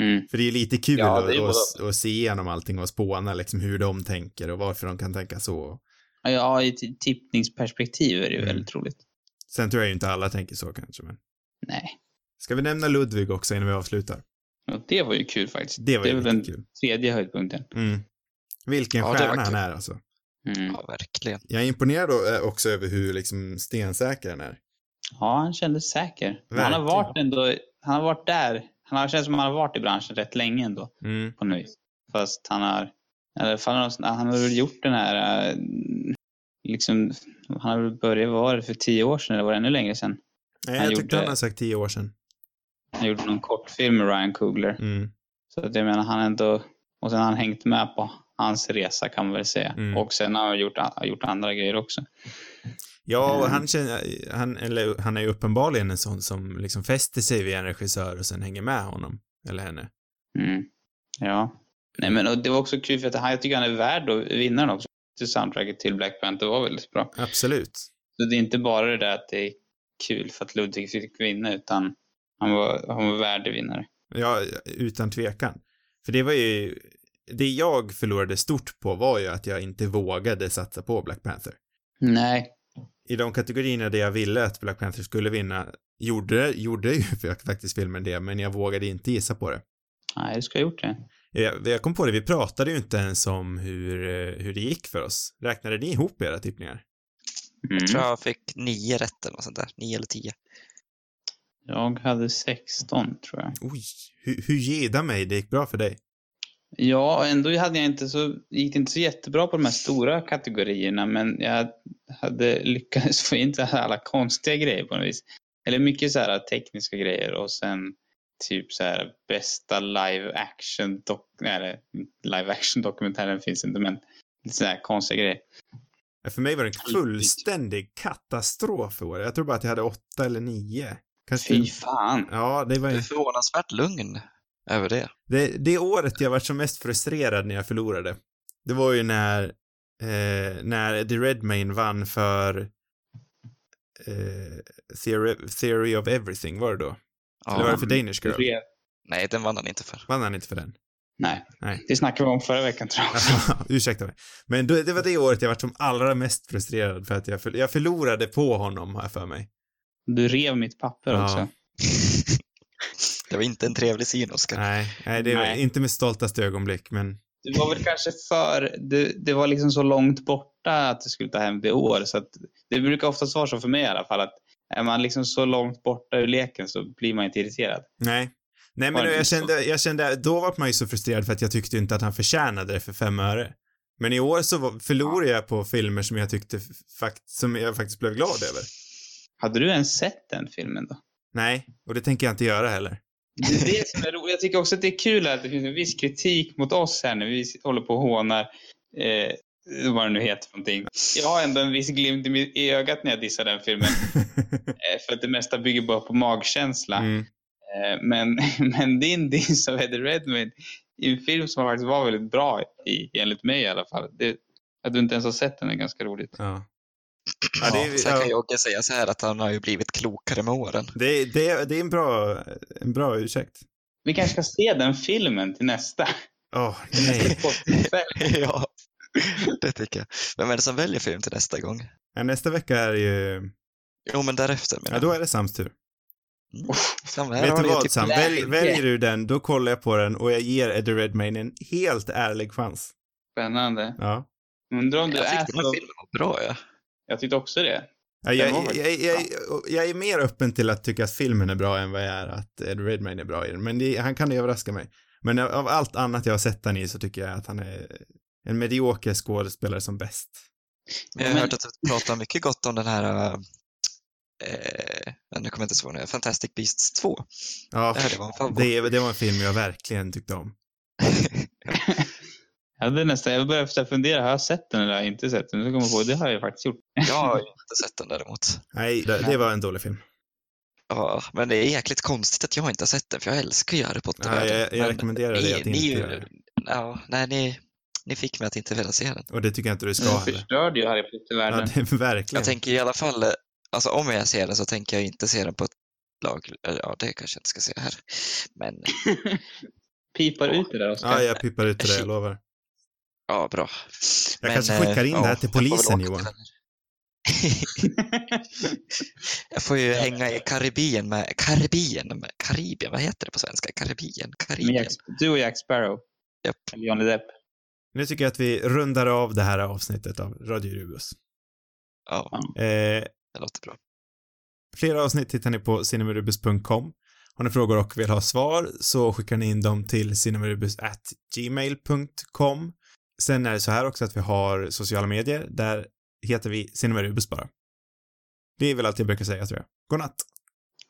Mm. För det är lite kul Ja, att, både- att, att se igenom allting och spåna liksom hur de tänker och varför de kan tänka så. Ja, i ett tippningsperspektiv är det ju Mm. väldigt roligt. Sen tror jag ju inte alla tänker så kanske, men. Nej. Ska vi nämna Ludvig också innan vi avslutar? Och det var ju kul faktiskt. Det var det ju den kul. tredje höjdpunkten. Mm. Vilken Ja, stjärna han är alltså. Mm. Ja, verkligen. Jag är imponerad eh, också över hur liksom stensäker han är. Ja, han kändes säker. Han har varit ändå, han har varit där. Han har känts som att han har varit i branschen rätt länge ändå Mm. på något vis. Fast han har, i alla fall han har väl gjort den här, eh, liksom, han har väl börjat, vad var det, för tio år sedan eller var det ännu längre sedan? Nej, Han jag tyckte han har sagt tio år sedan. Han gjorde någon kortfilm med Ryan Coogler. Mm. Så att jag menar, han ändå, och sen har han hängt med på hans resa kan man väl säga. Mm. Och sen har han gjort, har gjort andra grejer också. Ja, och Mm. han känner, han, eller han är ju uppenbarligen en sån som liksom fäster sig vid en regissör och sen hänger med honom. Eller henne. Mm. Ja. Nej men och det var också kul för att han, jag tycker han är värd att vinna den också. Till soundtracket till Black Panther var väldigt bra. Absolut. Så det är inte bara det där att det är kul för att Ludvig fick vinna utan han var, han var värdig vinnare. Ja, utan tvekan. För det var ju, det jag förlorade stort på var ju att jag inte vågade satsa på Black Panther. Nej. I de kategorierna där jag ville att Black Panther skulle vinna gjorde, gjorde ju faktiskt filmen det, men jag vågade inte gissa på det. Nej, du ska ha gjort det. Jag, jag kom på det, vi pratade ju inte ens om hur, eh, hur det gick för oss. Räknade ni ihop era tippningar? Mm. Jag tror jag fick nio rätt eller något sånt där. Nio eller tio. Jag hade 16 tror jag. Oj, hur, hur geda mig, det gick bra för dig. Ja, ändå hade jag inte så, gick det inte så jättebra på de här stora kategorierna men jag hade lyckats få in så här alla konstiga grejer på något vis. Eller mycket så här tekniska grejer och sen typ så här bästa live action dok nej, live action dokumentären finns inte men lite så här konstiga grejer. För mig var det en fullständig katastrof i år. Jag tror bara att jag hade åtta eller nio. Kanske Fy fan. Ja, det var ju... är förvånansvärt lugn. över det. Det, det året jag var som mest frustrerad när jag förlorade, det var ju när, eh, när Eddie Redmayne vann för eh, Theory, Theory of Everything, var det då? Eller var det för Danish Girl? Nej, den vann han inte för. Vann han inte för den? Nej. Nej. Det snackade vi om förra veckan tror jag. (laughs) Ursäkta mig. Men då, det var det året jag var som allra mest frustrerad för att jag, för, jag förlorade på honom, jag för mig. Du rev mitt papper Ja. också. det var inte en trevlig syn, Oskar. Nej, nej, det var Nej. inte med stoltaste ögonblick, men Det var väl kanske för, det, det var liksom så långt borta att du skulle ta hem det år. Så att det brukar oftast vara så för mig i alla fall att är man liksom så långt borta ur leken så blir man inte irriterad. nej. Nej, men jag kände, jag kände, då var man ju så frustrerad för att jag tyckte inte att han förtjänade det för fem öre. Men i år så var, förlorade jag på filmer som jag tyckte fakt, som jag faktiskt blev glad över. Hade du ens sett den filmen då? Nej, och det tänker jag inte göra heller. Det är det som är roligt. Jag tycker också att det är kul att det finns en viss kritik mot oss här när vi håller på och hånar eh, vad det nu heter för någonting. Jag har ändå en viss glimt i, ögat när jag dissar den filmen. (laughs) Eh, för att det mesta bygger bara på magkänsla. mm. Eh, men, (laughs) men din diss av Eddie Redmayne i en film som faktiskt var väldigt bra, i, enligt mig i alla fall. Det, att du inte ens har sett den är ganska roligt. Ja. Ja, Ja, det, är- Sen kan ja, Jogge säga så här att han har ju blivit klokare med åren. det, det, det är en bra, en bra ursäkt. Vi kanske ska se den filmen till nästa. Åh, (laughs) nej. (laughs) ja, det tycker jag. Vem är det som väljer film till nästa gång? Ja, nästa vecka är ju, Jo, men därefter menar ja jag. då är det Sams tur. Sam, här Vet du vad typ Sam. Välj, väljer du den, då kollar jag på den och jag ger Eddie Redmayne en helt ärlig chans. Spännande. Ja. Undrar om du Jag är tyckte den här så... filmen var bra, ja. Jag tyckte också det. Ja, jag, jag, jag, jag, jag är mer öppen till att tycka att filmen är bra än vad jag är att Eddie Redmayne är bra i den, men det, han kan överraska mig. Men av, av allt annat jag har sett han i så tycker jag att han är en medioker skådespelare som bäst. Men jag har hört att du pratar mycket gott om den här, eh, nu kommer jag inte ihåg nu, Fantastic Beasts 2. Ja, Det jag var en det, det var en film jag verkligen tyckte om. (laughs) Jag hade nästan, jag började fundera, har jag sett den eller har jag inte sett den? Så kom jag på, det har jag faktiskt gjort. Jag har ju inte sett den däremot. Nej, det, det var en dålig film. Ja, men det är jäkligt konstigt att jag inte har sett den, för jag älskar ju Harry Ja, Potter-världen. jag, jag Men rekommenderar dig att ni, inte göra det. ja, nej, ni, ni fick mig att inte vilja se den. Och det tycker jag inte du ska heller. förstörde ju Harry Ja, Potter-världen. det är verkligen. Jag tänker i alla fall, alltså om jag ser den så tänker jag inte se den på ett lag, eller ja, det kanske jag inte ska se här. Men (laughs) Pipar ut det där Oskar. Ja, jag pippar ut det, jag (laughs) lovar. Ja, bra. Jag Men, kanske skickar in eh, det här ja, till jag får väl polisen, Johan. (laughs) Jag får ju hänga i Karibien med, Karibien, med, Karibien, vad heter det på svenska? Karibien, Karibien. Jack, du och Jack Sparrow. Eller Johnny Depp. Nu tycker jag att vi rundar av det här avsnittet av Radio Rubus. Ja, Eh, det låter bra. Fler avsnitt hittar ni på cinemarubus.com. Har ni frågor och vill ha svar så skickar ni in dem till cinemarubus@gmail.com. Sen är det så här också att vi har sociala medier. Där heter vi cinemarubus bara. Det är väl allt jag brukar säga tror jag. God natt!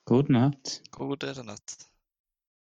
God natt. God natt.